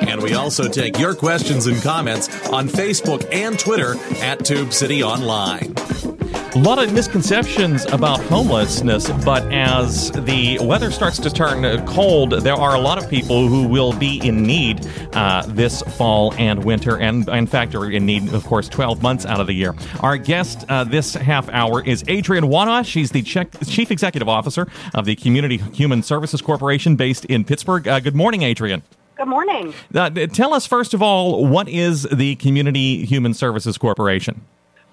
And we also take your questions and comments on Facebook and Twitter at Tube City Online. A lot of misconceptions about homelessness, but as the weather starts to turn cold, there are a lot of people who will be in need uh, this fall and winter, and in fact are in need, of course, 12 months out of the year. Our guest uh, this half hour is Adrienne Walnoha. She's the Chief Executive Officer of the Community Human Services Corporation based in Pittsburgh. Uh, good morning, Adrienne. Good morning. Uh, tell us, first of all, what is the Community Human Services Corporation?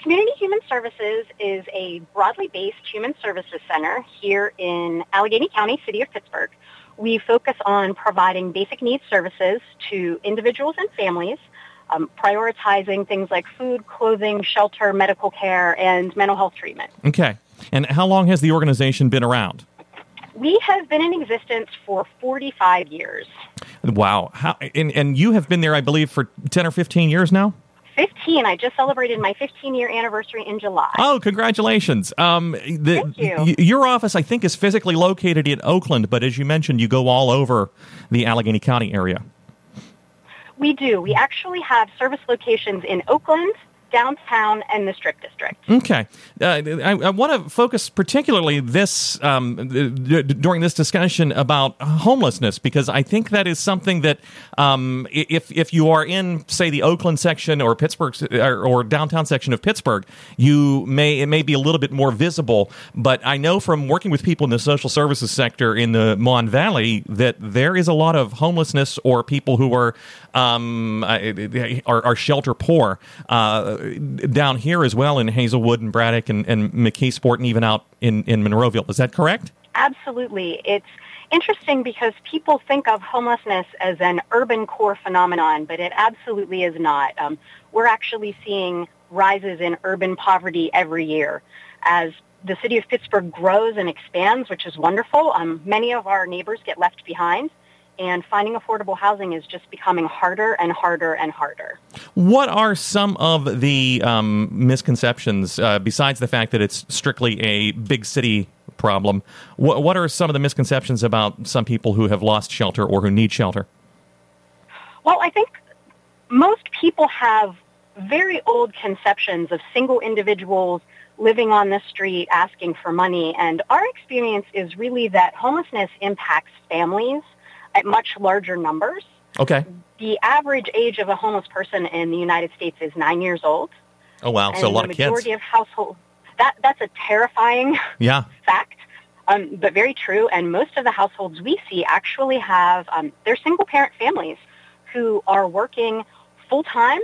Community Human Services is a broadly based human services center here in Allegheny County, City of Pittsburgh. We focus on providing basic needs services to individuals and families, um, prioritizing things like food, clothing, shelter, medical care, and mental health treatment. Okay. And how long has the organization been around? We have been in existence for 45 years. Wow. How, and, and you have been there, I believe, for 10 or 15 years now? 15. I just celebrated my 15 year anniversary in July. Oh, congratulations. Um, the, Thank you. Y- your office, I think, is physically located in Oakland, but as you mentioned, you go all over the Allegheny County area. We do. We actually have service locations in Oakland, downtown and the Strip District. Okay. Uh, I, I want to focus particularly this um, d- during this discussion about homelessness because I think that is something that um, if if you are in say the Oakland section or Pittsburgh or, or, downtown section of Pittsburgh, you may it may be a little bit more visible. But I know from working with people in the social services sector in the Mon Valley that there is a lot of homelessness or people who are um, are, are, shelter poor. Uh, down here as well in Hazelwood and Braddock and, and McKeesport and even out in, in Monroeville. Is that correct? Absolutely. It's interesting because people think of homelessness as an urban core phenomenon, but it absolutely is not. Um, we're actually seeing rises in urban poverty every year as the city of Pittsburgh grows and expands, which is wonderful. Um, many of our neighbors get left behind and finding affordable housing is just becoming harder and harder and harder. What are some of the um, misconceptions, uh, besides the fact that it's strictly a big city problem? What, what are some of the misconceptions about some people who have lost shelter or who need shelter? Well, I think most people have very old conceptions of single individuals living on the street asking for money. And our experience is really that homelessness impacts families at much larger numbers. Okay. The average age of a homeless person in the United States is nine years old. Oh wow! So a lot of kids. The majority of households. That that's a terrifying yeah. fact, um, but very true. And most of the households we see actually have um, they're single parent families who are working full time,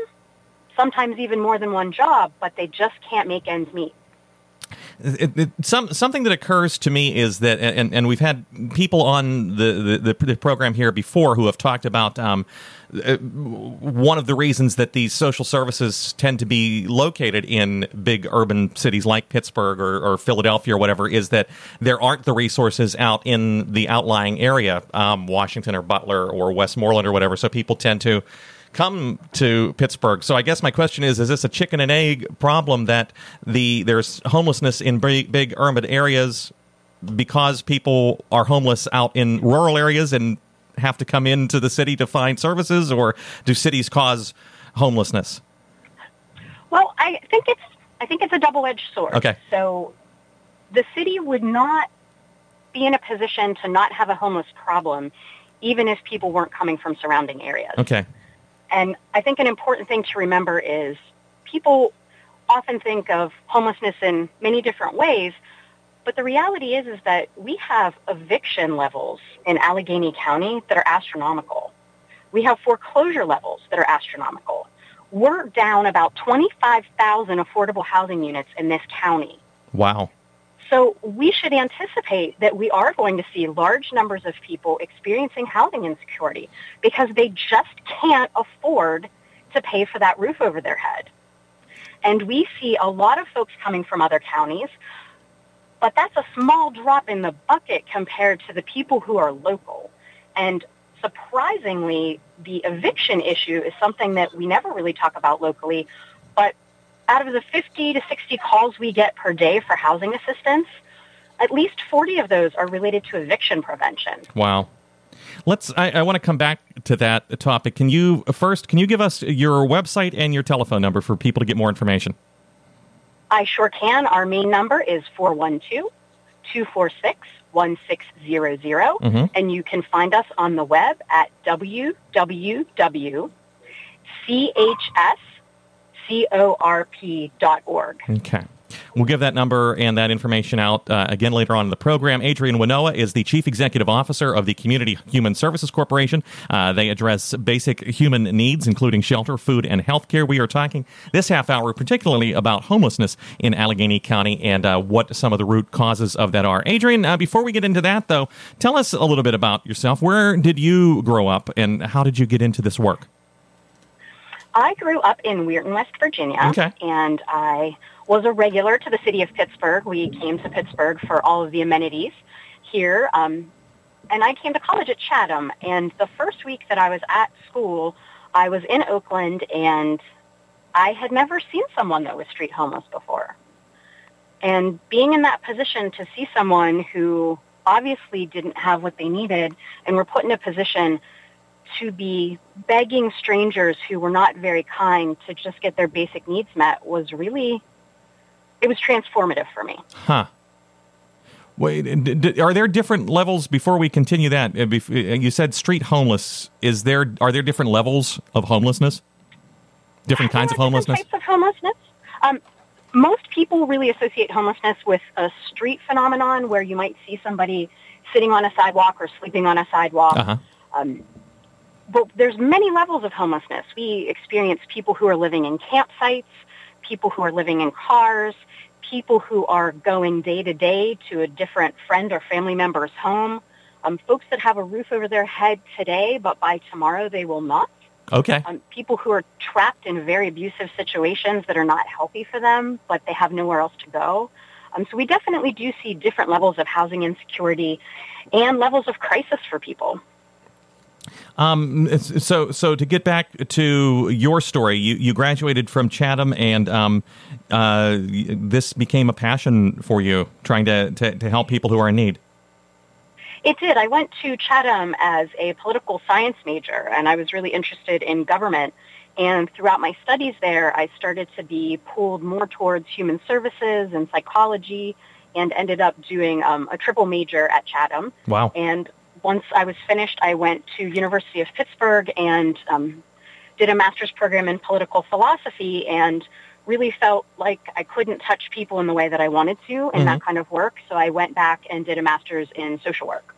sometimes even more than one job, but they just can't make ends meet. It, it, some something that occurs to me is that, and, and we've had people on the, the, the program here before who have talked about um, uh, one of the reasons that these social services tend to be located in big urban cities like Pittsburgh or, or Philadelphia or whatever is that there aren't the resources out in the outlying area, um, Washington or Butler or Westmoreland or whatever. So people tend to come to Pittsburgh. So I guess my question is: Is this a chicken and egg problem that the there's homelessness in big, big urban areas because people are homeless out in rural areas and have to come into the city to find services, or do cities cause homelessness? Well, I think it's I think it's a double-edged sword. Okay. So the city would not be in a position to not have a homeless problem even if people weren't coming from surrounding areas. Okay. And I think an important thing to remember is people often think of homelessness in many different ways, but the reality is is that we have eviction levels in Allegheny County that are astronomical. We have foreclosure levels that are astronomical. We're down about 25,000 affordable housing units in this county. Wow. So we should anticipate that we are going to see large numbers of people experiencing housing insecurity because they just can't afford to pay for that roof over their head. And we see a lot of folks coming from other counties, but that's a small drop in the bucket compared to the people who are local. And surprisingly, the eviction issue is something that we never really talk about locally, but out of the 50 to 60 calls we get per day for housing assistance, at least 40 of those are related to eviction prevention. Wow. Let's. I, I, want to come back to that topic. Can you first? Can you give us your website and your telephone number for people to get more information? I sure can. Our main number is 412 246 1600. Mm-hmm. And you can find us on the web at www.chscorp.org. Okay. We'll give that number and that information out uh, again later on in the program. Adrienne Walnoha is the Chief Executive Officer of the Community Human Services Corporation. Uh, they address basic human needs, including shelter, food, and health care. We are talking this half hour particularly about homelessness in Allegheny County and uh, what some of the root causes of that are. Adrienne, uh, before we get into that, though, tell us a little bit about yourself. Where did you grow up and how did you get into this work? I grew up in Weirton, West Virginia, okay. and I was a regular to the city of Pittsburgh. We came to Pittsburgh for all of the amenities here. Um, and I came to college at Chatham. And the first week that I was at school, I was in Oakland and I had never seen someone that was street homeless before. And being in that position to see someone who obviously didn't have what they needed and were put in a position to be begging strangers who were not very kind to just get their basic needs met was really it was transformative for me. Huh. Wait, are there different levels before we continue that? Uh, uh, you said street homeless. Is there are there different levels of homelessness? Different kinds of homelessness. Types of homelessness. Um, most people really associate homelessness with a street phenomenon where you might see somebody sitting on a sidewalk or sleeping on a sidewalk. Uh-huh. Um, but there's many levels of homelessness. We experience people who are living in campsites, people who are living in cars, people who are going day to day to a different friend or family member's home, um, folks that have a roof over their head today, but by tomorrow they will not. Okay. Um, people who are trapped in very abusive situations that are not healthy for them, but they have nowhere else to go. Um, so we definitely do see different levels of housing insecurity and levels of crisis for people. Um, so, so to get back to your story, you, you graduated from Chatham, and um, uh, this became a passion for you, trying to, to, to help people who are in need. It did. I went to Chatham as a political science major, and I was really interested in government. And throughout my studies there, I started to be pulled more towards human services and psychology, and ended up doing um, a triple major at Chatham. Wow! And once I was finished, I went to University of Pittsburgh and um, did a master's program in political philosophy and really felt like I couldn't touch people in the way that I wanted to in mm-hmm. that kind of work. So I went back and did a master's in social work.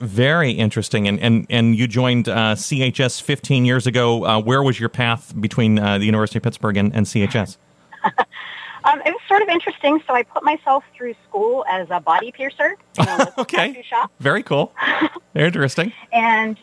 Very interesting. And, and, and you joined uh, CHS 15 years ago. Uh, where was your path between uh, the University of Pittsburgh and, and CHS? Um, it was sort of interesting. So I put myself through school as a body piercer. You know, okay. Very cool. Very interesting. and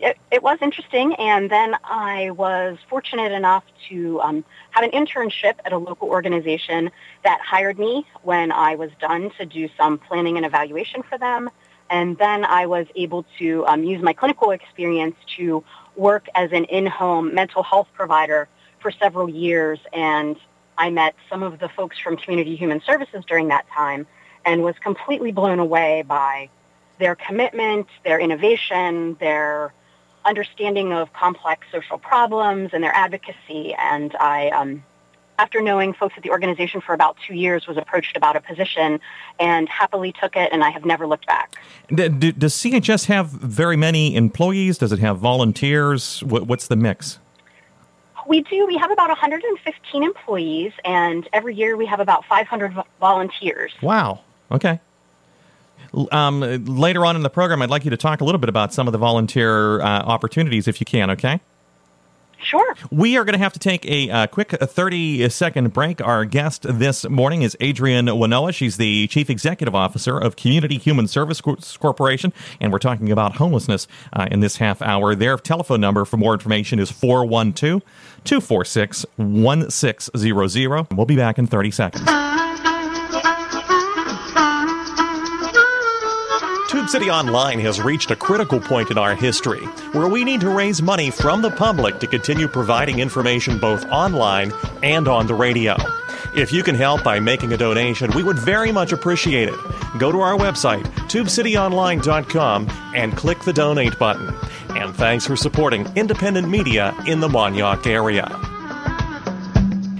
it, it, was interesting. And then I was fortunate enough to um, have an internship at a local organization that hired me when I was done to do some planning and evaluation for them. And then I was able to um, use my clinical experience to work as an in-home mental health provider for several years and I met some of the folks from Community Human Services during that time and was completely blown away by their commitment, their innovation, their understanding of complex social problems and their advocacy. And I, um, after knowing folks at the organization for about two years, was approached about a position and happily took it, and I have never looked back. Does CHS have very many employees? Does it have volunteers? What's the mix? We do. We have about 115 employees, and every year we have about 500 volunteers. Wow. Okay. Um, later on in the program, I'd like you to talk a little bit about some of the volunteer uh, opportunities, if you can. Okay. Sure. We are going to have to take a uh, quick 30 second break. Our guest this morning is Adrienne Walnoha. She's the Chief Executive Officer of Community Human Service Corporation, and we're talking about homelessness uh, in this half hour. Their telephone number for more information is 412 246 1600. We'll be back in 30 seconds. Tube City Online has reached a critical point in our history where we need to raise money from the public to continue providing information both online and on the radio. If you can help by making a donation, we would very much appreciate it. Go to our website, tubecityonline.com, and click the donate button. And thanks for supporting independent media in the Mon-Yough area.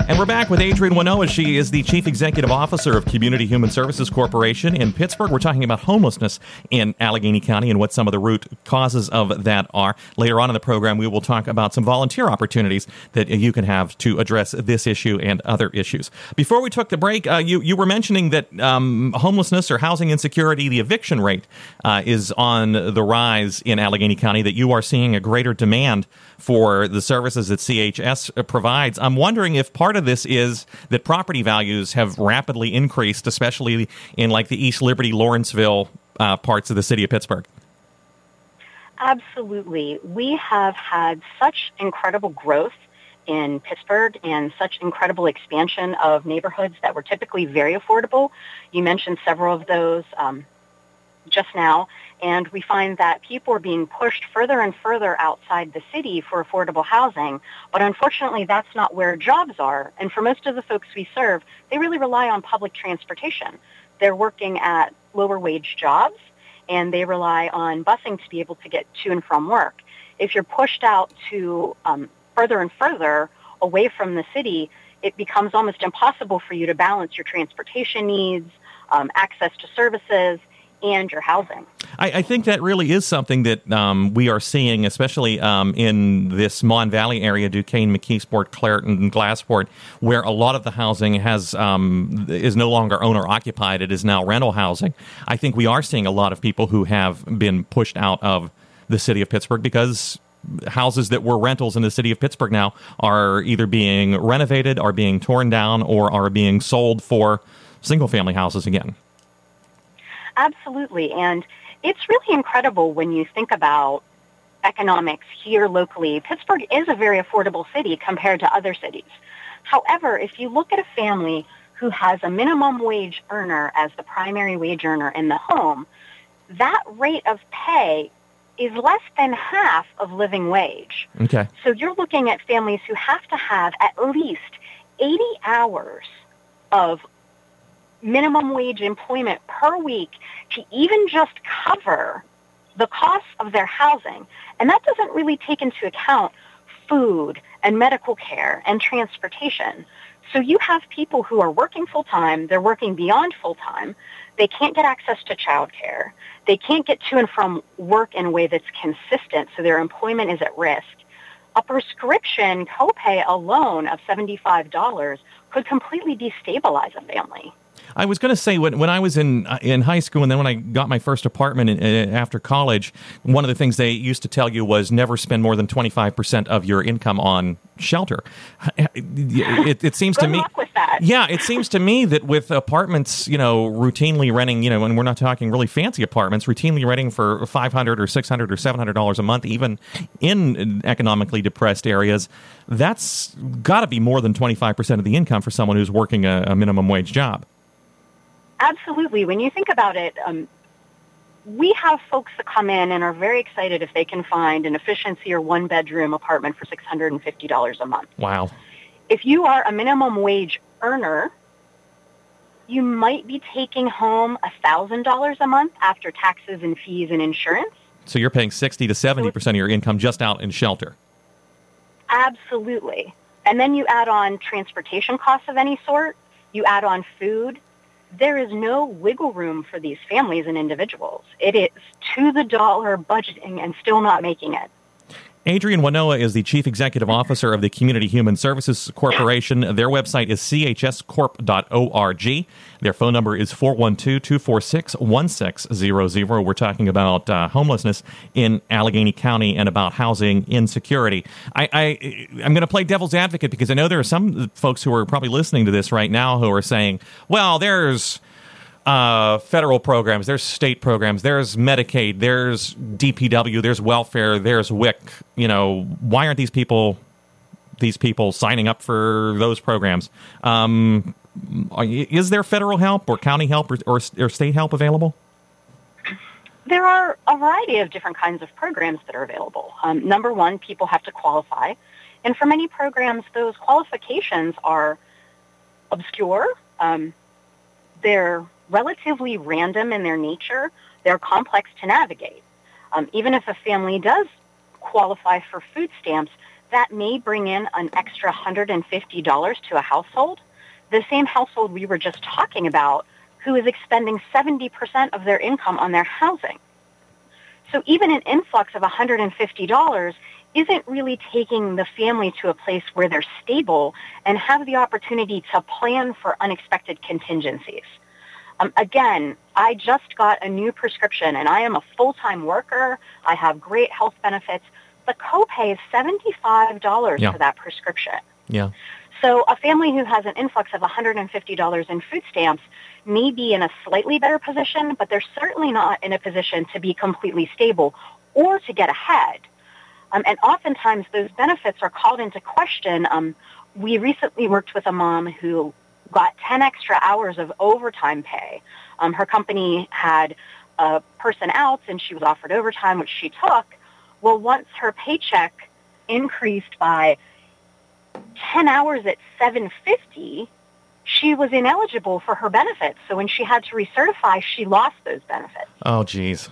And we're back with Adrienne Walnoha. She is the Chief Executive Officer of Community Human Services Corporation in Pittsburgh. We're talking about homelessness in Allegheny County and what some of the root causes of that are. Later on in the program, we will talk about some volunteer opportunities that you can have to address this issue and other issues. Before we took the break, uh, you, you were mentioning that um, homelessness or housing insecurity, the eviction rate, uh, is on the rise in Allegheny County, that you are seeing a greater demand for the services that CHS provides. I'm wondering if part of this is that property values have rapidly increased, especially in like the East Liberty, Lawrenceville uh, parts of the city of Pittsburgh. Absolutely. We have had such incredible growth in Pittsburgh and such incredible expansion of neighborhoods that were typically very affordable. You mentioned several of those um, just now. And we find that people are being pushed further and further outside the city for affordable housing. But unfortunately, that's not where jobs are. And for most of the folks we serve, they really rely on public transportation. They're working at lower wage jobs and they rely on busing to be able to get to and from work. If you're pushed out to um, further and further away from the city, it becomes almost impossible for you to balance your transportation needs, um, access to services, and your housing. I, I, think that really is something that um, we are seeing, especially um, in this Mon Valley area, Duquesne, McKeesport, Clairton, and Glassport, where a lot of the housing has um, is no longer owner occupied; it is now rental housing. I think we are seeing a lot of people who have been pushed out of the city of Pittsburgh because houses that were rentals in the city of Pittsburgh now are either being renovated, are being torn down, or are being sold for single family houses again. Absolutely. And it's really incredible when you think about economics here locally. Pittsburgh is a very affordable city compared to other cities. However, if you look at a family who has a minimum wage earner as the primary wage earner in the home, that rate of pay is less than half of living wage. Okay. So you're looking at families who have to have at least 80 hours of minimum wage employment per week to even just cover the costs of their housing. And that doesn't really take into account food and medical care and transportation. So you have people who are working full time, they're working beyond full time, they can't get access to childcare, they can't get to and from work in a way that's consistent, so their employment is at risk. A prescription copay alone of $75 could completely destabilize a family. I was going to say when, when I was in uh, in high school and then when I got my first apartment in, in, after college, one of the things they used to tell you was never spend more than twenty five percent of your income on shelter. It, it seems to me, yeah, it seems to me that with apartments, you know, routinely renting, you know, and we're not talking really fancy apartments, routinely renting for five hundred or six hundred or seven hundred dollars a month, even in economically depressed areas, that's got to be more than twenty five percent of the income for someone who's working a, a minimum wage job. Absolutely. When you think about it, um, we have folks that come in and are very excited if they can find an efficiency or one bedroom apartment for $650 a month. Wow. If you are a minimum wage earner, you might be taking home $1,000 a month after taxes and fees and insurance. So you're paying 60 to 70% of your income just out in shelter. Absolutely. And then you add on transportation costs of any sort, you add on food, there is no wiggle room for these families and individuals. It is to the dollar budgeting and still not making it. Adrienne Walnoha is the Chief Executive Officer of the Community Human Services Corporation. Their website is chscorp.org. Their phone number is 412 246 1600. We're talking about uh, homelessness in Allegheny County and about housing insecurity. I, I, I'm going to play devil's advocate because I know there are some folks who are probably listening to this right now who are saying, well, there's uh, federal programs, there's state programs, there's Medicaid, there's DPW, there's welfare, there's WIC. You know, why aren't these people these people signing up for those programs? Um, is there federal help or county help or, or, or state help available? There are a variety of different kinds of programs that are available. Um, number one, people have to qualify. And for many programs, those qualifications are obscure. Um, they're relatively random in their nature. They're complex to navigate. Um, even if a family does qualify for food stamps, that may bring in an extra $150 to a household. The same household we were just talking about who is expending 70% of their income on their housing. So even an influx of $150 isn't really taking the family to a place where they're stable and have the opportunity to plan for unexpected contingencies. Um, again, I just got a new prescription and I am a full-time worker. I have great health benefits. The copay is $75 yeah. for that prescription. Yeah. So a family who has an influx of $150 in food stamps may be in a slightly better position, but they're certainly not in a position to be completely stable or to get ahead. Um, and oftentimes those benefits are called into question. Um, we recently worked with a mom who got 10 extra hours of overtime pay. Um, her company had a person out and she was offered overtime, which she took. Well, once her paycheck increased by 10 hours at 750, she was ineligible for her benefits. So when she had to recertify, she lost those benefits. Oh, geez.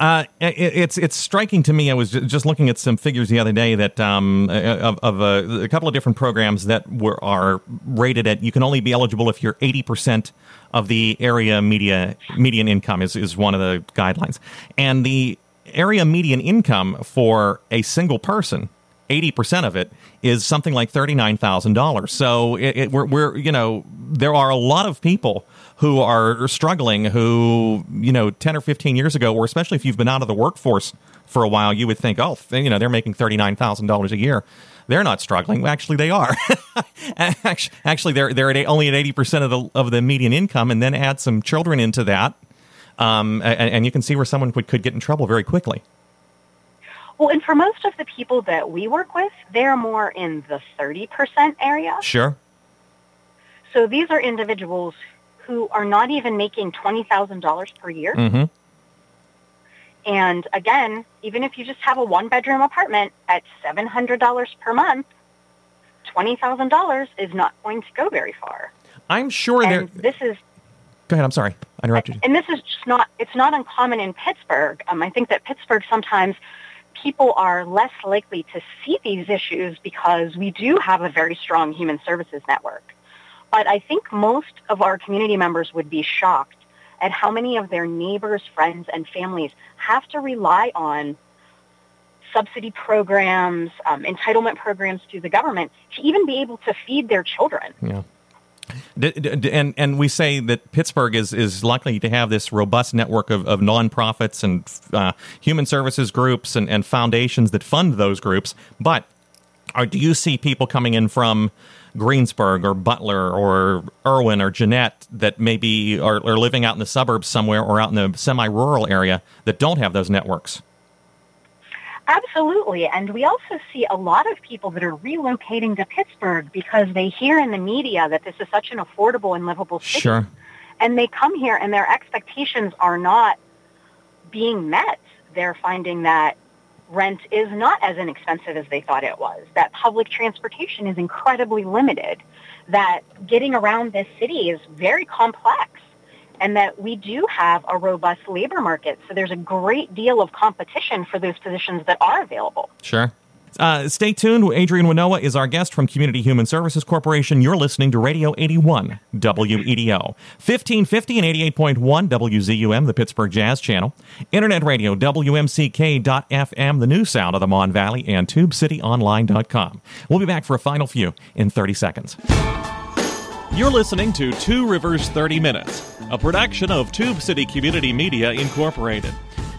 Uh, it, it's it's striking to me. I was just looking at some figures the other day that um, of, of a, a, couple of different programs that were are rated at. You can only be eligible if you're eighty percent of the area media median income is is one of the guidelines, and the area median income for a single person 80% of it is something like $39,000. So it, it, we're, we're, you know, there are a lot of people who are struggling who, you know, 10 or 15 years ago, or especially if you've been out of the workforce for a while, you would think, oh, you know, they're making $39,000 a year. They're not struggling. Actually, they are. Actually, they're, they're at only at 80% of the, of the median income, and then add some children into that. Um, and, and you can see where someone could, could get in trouble very quickly. Well, and for most of the people that we work with, they're more in the 30% area. Sure. So these are individuals who are not even making $20,000 per year. Mm-hmm. And again, even if you just have a one bedroom apartment at $700 per month, $20,000 is not going to go very far. I'm sure there. This is. Go ahead. I'm sorry. I interrupted you. And this is just not. It's not uncommon in Pittsburgh. Um, I think that Pittsburgh sometimes people are less likely to see these issues because we do have a very strong human services network. But I think most of our community members would be shocked at how many of their neighbors, friends, and families have to rely on subsidy programs, um, entitlement programs through the government to even be able to feed their children. Yeah. And and we say that Pittsburgh is, is likely to have this robust network of, of nonprofits and uh, human services groups and, and foundations that fund those groups. But are, do you see people coming in from Greensburg or Butler or Irwin or Jeannette that maybe are, are living out in the suburbs somewhere or out in the semi rural area that don't have those networks? Absolutely. And we also see a lot of people that are relocating to Pittsburgh because they hear in the media that this is such an affordable and livable city. Sure. And they come here and their expectations are not being met. They're finding that rent is not as inexpensive as they thought it was, that public transportation is incredibly limited, that getting around this city is very complex and that we do have a robust labor market. So there's a great deal of competition for those positions that are available. Sure. Uh, stay tuned. Adrienne Walnoha is our guest from Community Human Services Corporation. You're listening to Radio 81 WEDO, 1550 and 88.1 WZUM, the Pittsburgh Jazz Channel, Internet Radio WMCK.FM, the new sound of the Mon Valley, and TubeCityOnline.com. We'll be back for a final few in 30 seconds. You're listening to Two Rivers 30 Minutes, a production of Tube City Community Media Incorporated.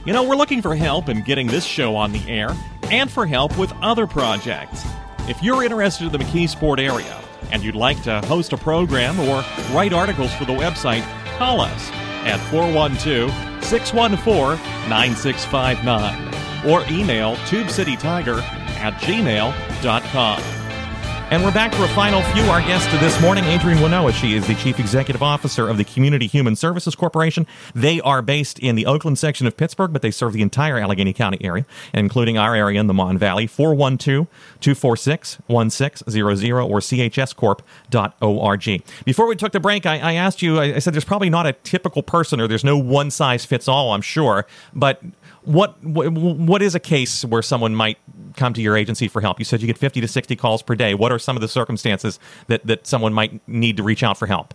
You know, we're looking for help in getting this show on the air and for help with other projects. If you're interested in the McKeesport area and you'd like to host a program or write articles for the website, call us at 412 614 9659 or email tubecitytiger at gmail.com. And we're back for a final few. Our guest this morning, Adrienne Walnoha. She is the Chief Executive Officer of the Community Human Services Corporation. They are based in the Oakland section of Pittsburgh, but they serve the entire Allegheny County area, including our area in the Mon Valley. 412-246-1600 or chscorp.org. Before we took the break, I, I asked you, I, I said there's probably not a typical person or there's no one size fits all, I'm sure, but what, what what is a case where someone might come to your agency for help? You said you get 50 to 60 calls per day. What are some of the circumstances that, that someone might need to reach out for help?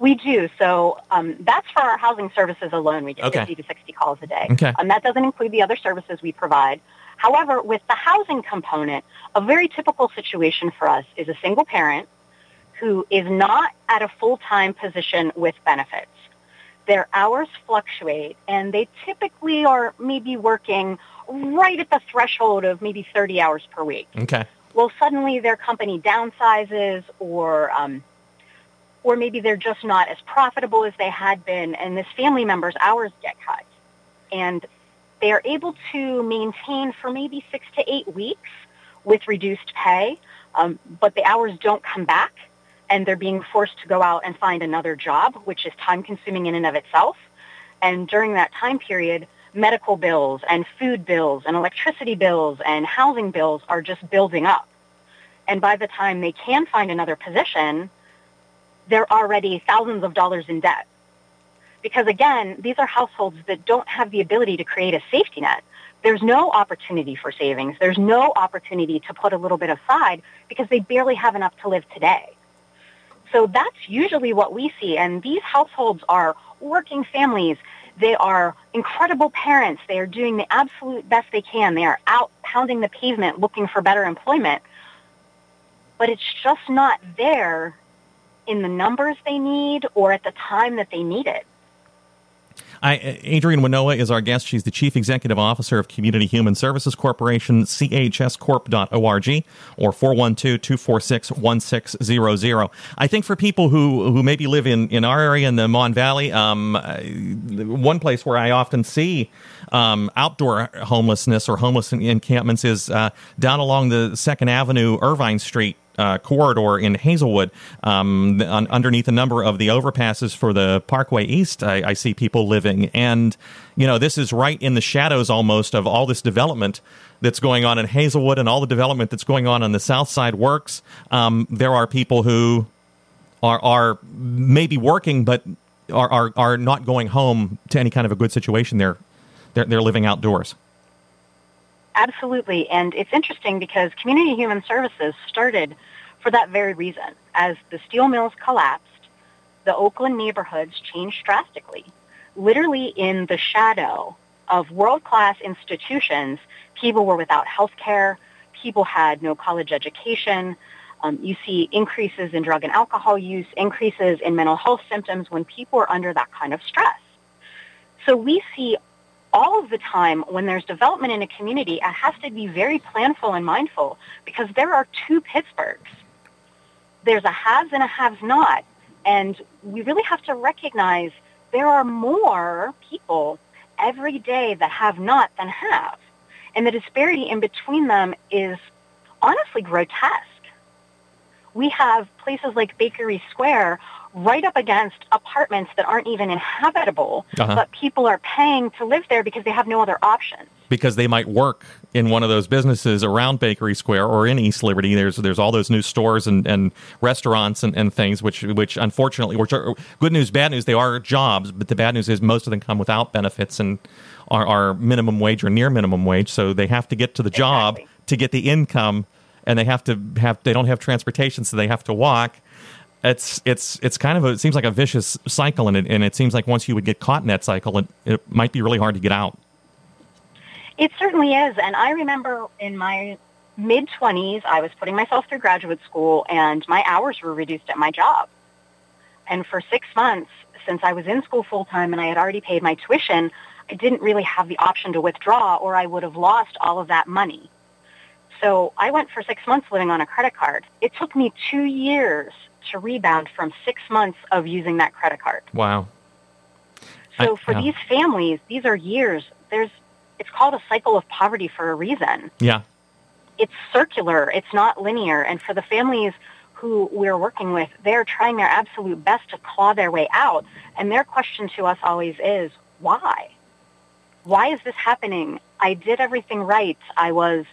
We do. So um, that's for our housing services alone. We get okay. 50 to 60 calls a day. Okay. Um, that doesn't include the other services we provide. However, with the housing component, a very typical situation for us is a single parent who is not at a full-time position with benefits. Their hours fluctuate, and they typically are maybe working right at the threshold of maybe 30 hours per week. Okay. Well, suddenly their company downsizes, or um, or maybe they're just not as profitable as they had been, and this family member's hours get cut, and they are able to maintain for maybe six to eight weeks with reduced pay, um, but the hours don't come back and they're being forced to go out and find another job, which is time consuming in and of itself. And during that time period, medical bills and food bills and electricity bills and housing bills are just building up. And by the time they can find another position, they're already thousands of dollars in debt. Because again, these are households that don't have the ability to create a safety net. There's no opportunity for savings. There's no opportunity to put a little bit aside because they barely have enough to live today. So that's usually what we see. And these households are working families. They are incredible parents. They are doing the absolute best they can. They are out pounding the pavement looking for better employment. But it's just not there in the numbers they need or at the time that they need it. I, Adrienne Walnoha is our guest. She's the Chief Executive Officer of Community Human Services Corporation, chscorp.org, or 412-246-1600. I think for people who, who maybe live in, in our area in the Mon Valley, um, one place where I often see um, outdoor homelessness or homeless encampments is uh, down along the Second Avenue, Irvine Street uh, corridor in Hazelwood, um, on, underneath a number of the overpasses for the Parkway East, I, I, see people living. And, you know, this is right in the shadows almost of all this development that's going on in Hazelwood and all the development that's going on on the South Side Works. Um, there are people who are, are maybe working, but are, are, are not going home to any kind of a good situation. They're, they're, they're living outdoors. Absolutely. And it's interesting because Community Human Services started for that very reason. As the steel mills collapsed, the Oakland neighborhoods changed drastically. Literally in the shadow of world-class institutions, people were without health care, people had no college education. Um, you see increases in drug and alcohol use, increases in mental health symptoms when people are under that kind of stress. So we see all of the time when there's development in a community, it has to be very planful and mindful because there are two Pittsburghs. There's a haves and a haves not. And we really have to recognize there are more people every day that have not than have. And the disparity in between them is honestly grotesque. We have places like Bakery Square right up against apartments that aren't even inhabitable, uh-huh. but people are paying to live there because they have no other options. Because they might work in one of those businesses around Bakery Square or in East Liberty. There's there's all those new stores and, and restaurants and, and things, which which unfortunately, which are good news, bad news. They are jobs, but the bad news is most of them come without benefits and are, are minimum wage or near minimum wage. So they have to get to the job, exactly. to get the income, and they have to have they don't have transportation, so they have to walk. It's it's it's kind of a, it seems like a vicious cycle, and it and it seems like once you would get caught in that cycle, it, it might be really hard to get out. It certainly is, and I remember in my mid 20s, I was putting myself through graduate school, and my hours were reduced at my job. And for six months, since I was in school full time and I had already paid my tuition, I didn't really have the option to withdraw or I would have lost all of that money. So I went for six months living on a credit card. It took me two years to rebound from six months of using that credit card. Wow. So I, for yeah. these families, these are years. There's, it's called a cycle of poverty for a reason. Yeah. It's circular. It's not linear. And for the families who we're working with, they're trying their absolute best to claw their way out. And their question to us always is, why? Why is this happening? I did everything right. I was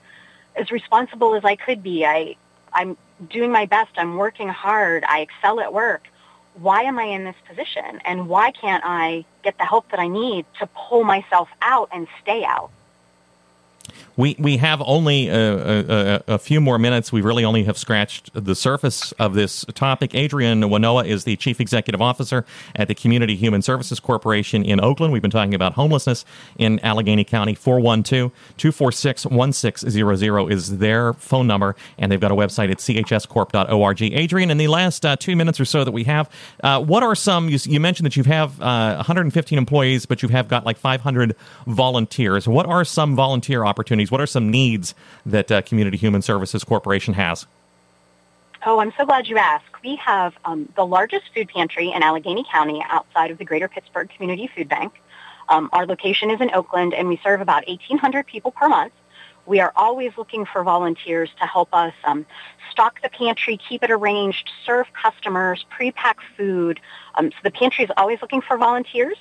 as responsible as I could be. I, I'm doing my best. I'm working hard. I excel at work. Why am I in this position? And why can't I get the help that I need to pull myself out and stay out? We we have only a, a, a, few more minutes. We really only have scratched the surface of this topic. Adrienne Walnoha is the chief executive officer at the Community Human Services Corporation in Oakland. We've been talking about homelessness in Allegheny County. 412-246-1600 is their phone number, and they've got a website at chscorp.org. Adrienne, in the last uh, two minutes or so that we have, uh, what are some? You, you mentioned that you have uh, 115 employees, but you have got like 500 volunteers. What are some volunteer opportunities? What are some needs that uh, Community Human Services Corporation has? Oh, I'm so glad you asked. We have um, the largest food pantry in Allegheny County outside of the Greater Pittsburgh Community Food Bank. Um, our location is in Oakland, and we serve about 1,800 people per month. We are always looking for volunteers to help us um, stock the pantry, keep it arranged, serve customers, pre-pack food. Um, so the pantry is always looking for volunteers.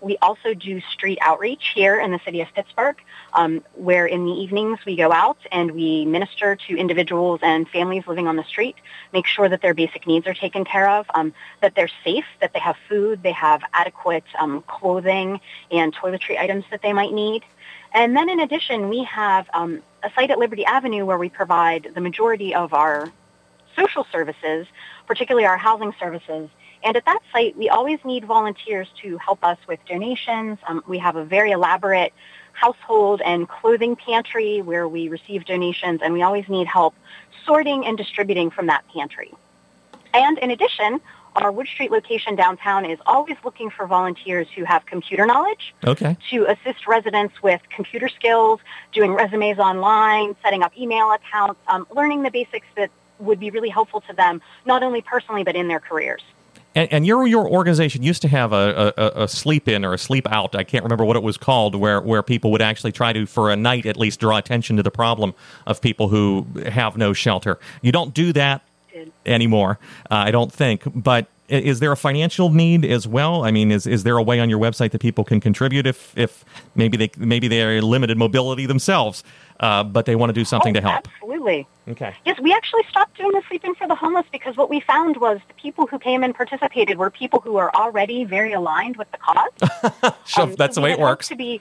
We also do street outreach here in the city of Pittsburgh, um, where in the evenings we go out and we minister to individuals and families living on the street, make sure that their basic needs are taken care of, um, that they're safe, that they have food, they have adequate um, clothing and toiletry items that they might need. And then in addition, we have um, a site at Liberty Avenue where we provide the majority of our social services, particularly our housing services, and at that site, we always need volunteers to help us with donations. Um, we have a very elaborate household and clothing pantry where we receive donations, and we always need help sorting and distributing from that pantry. And in addition, our Wood Street location downtown is always looking for volunteers who have computer knowledge okay. to assist residents with computer skills, doing resumes online, setting up email accounts, um, learning the basics that would be really helpful to them, not only personally, but in their careers. And, and, your your organization used to have a, a, a, sleep in or a sleep out. I can't remember what it was called, where where people would actually try to, for a night at least, draw attention to the problem of people who have no shelter. You don't do that anymore, uh, I don't think. But is there a financial need as well? I mean, is is there a way on your website that people can contribute if if maybe they maybe they are limited mobility themselves? Uh, but they want to do something oh, to help. Absolutely. Okay. Yes, we actually stopped doing the sleeping for the homeless because what we found was the people who came and participated were people who are already very aligned with the cause. so um, that's so the way it works. To be,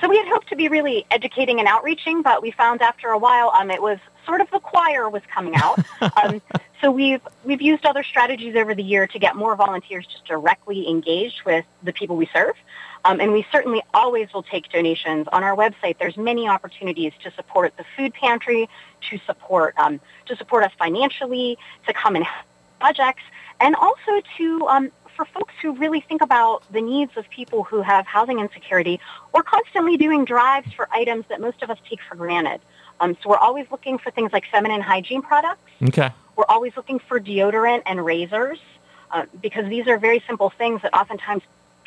so we had hoped to be really educating and outreaching, but we found after a while um, it was sort of the choir was coming out. um, so we've we've used other strategies over the year to get more volunteers just directly engaged with the people we serve. Um, and we certainly always will take donations. On our website, there's many opportunities to support the food pantry, to support um, to support us financially, to come and help projects, and also to um, for folks who really think about the needs of people who have housing insecurity. We're constantly doing drives for items that most of us take for granted. Um, so we're always looking for things like feminine hygiene products. Okay. We're always looking for deodorant and razors uh, because these are very simple things that oftentimes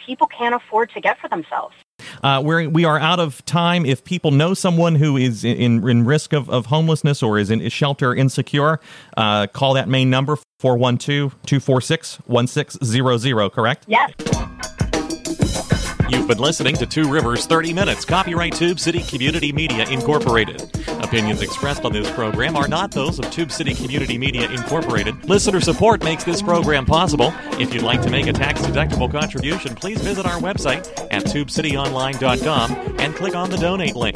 people can't afford to get for themselves. Uh, we're, we are out of time. If people know someone who is in, in risk of, of homelessness or is in is shelter insecure, uh, call that main number 412 246 1600, correct? Yes. You've been listening to Two Rivers 30 Minutes, copyright Tube City Community Media Incorporated. Opinions expressed on this program are not those of Tube City Community Media Incorporated. Listener support makes this program possible. If you'd like to make a tax deductible contribution, please visit our website at tubecityonline.com and click on the donate link.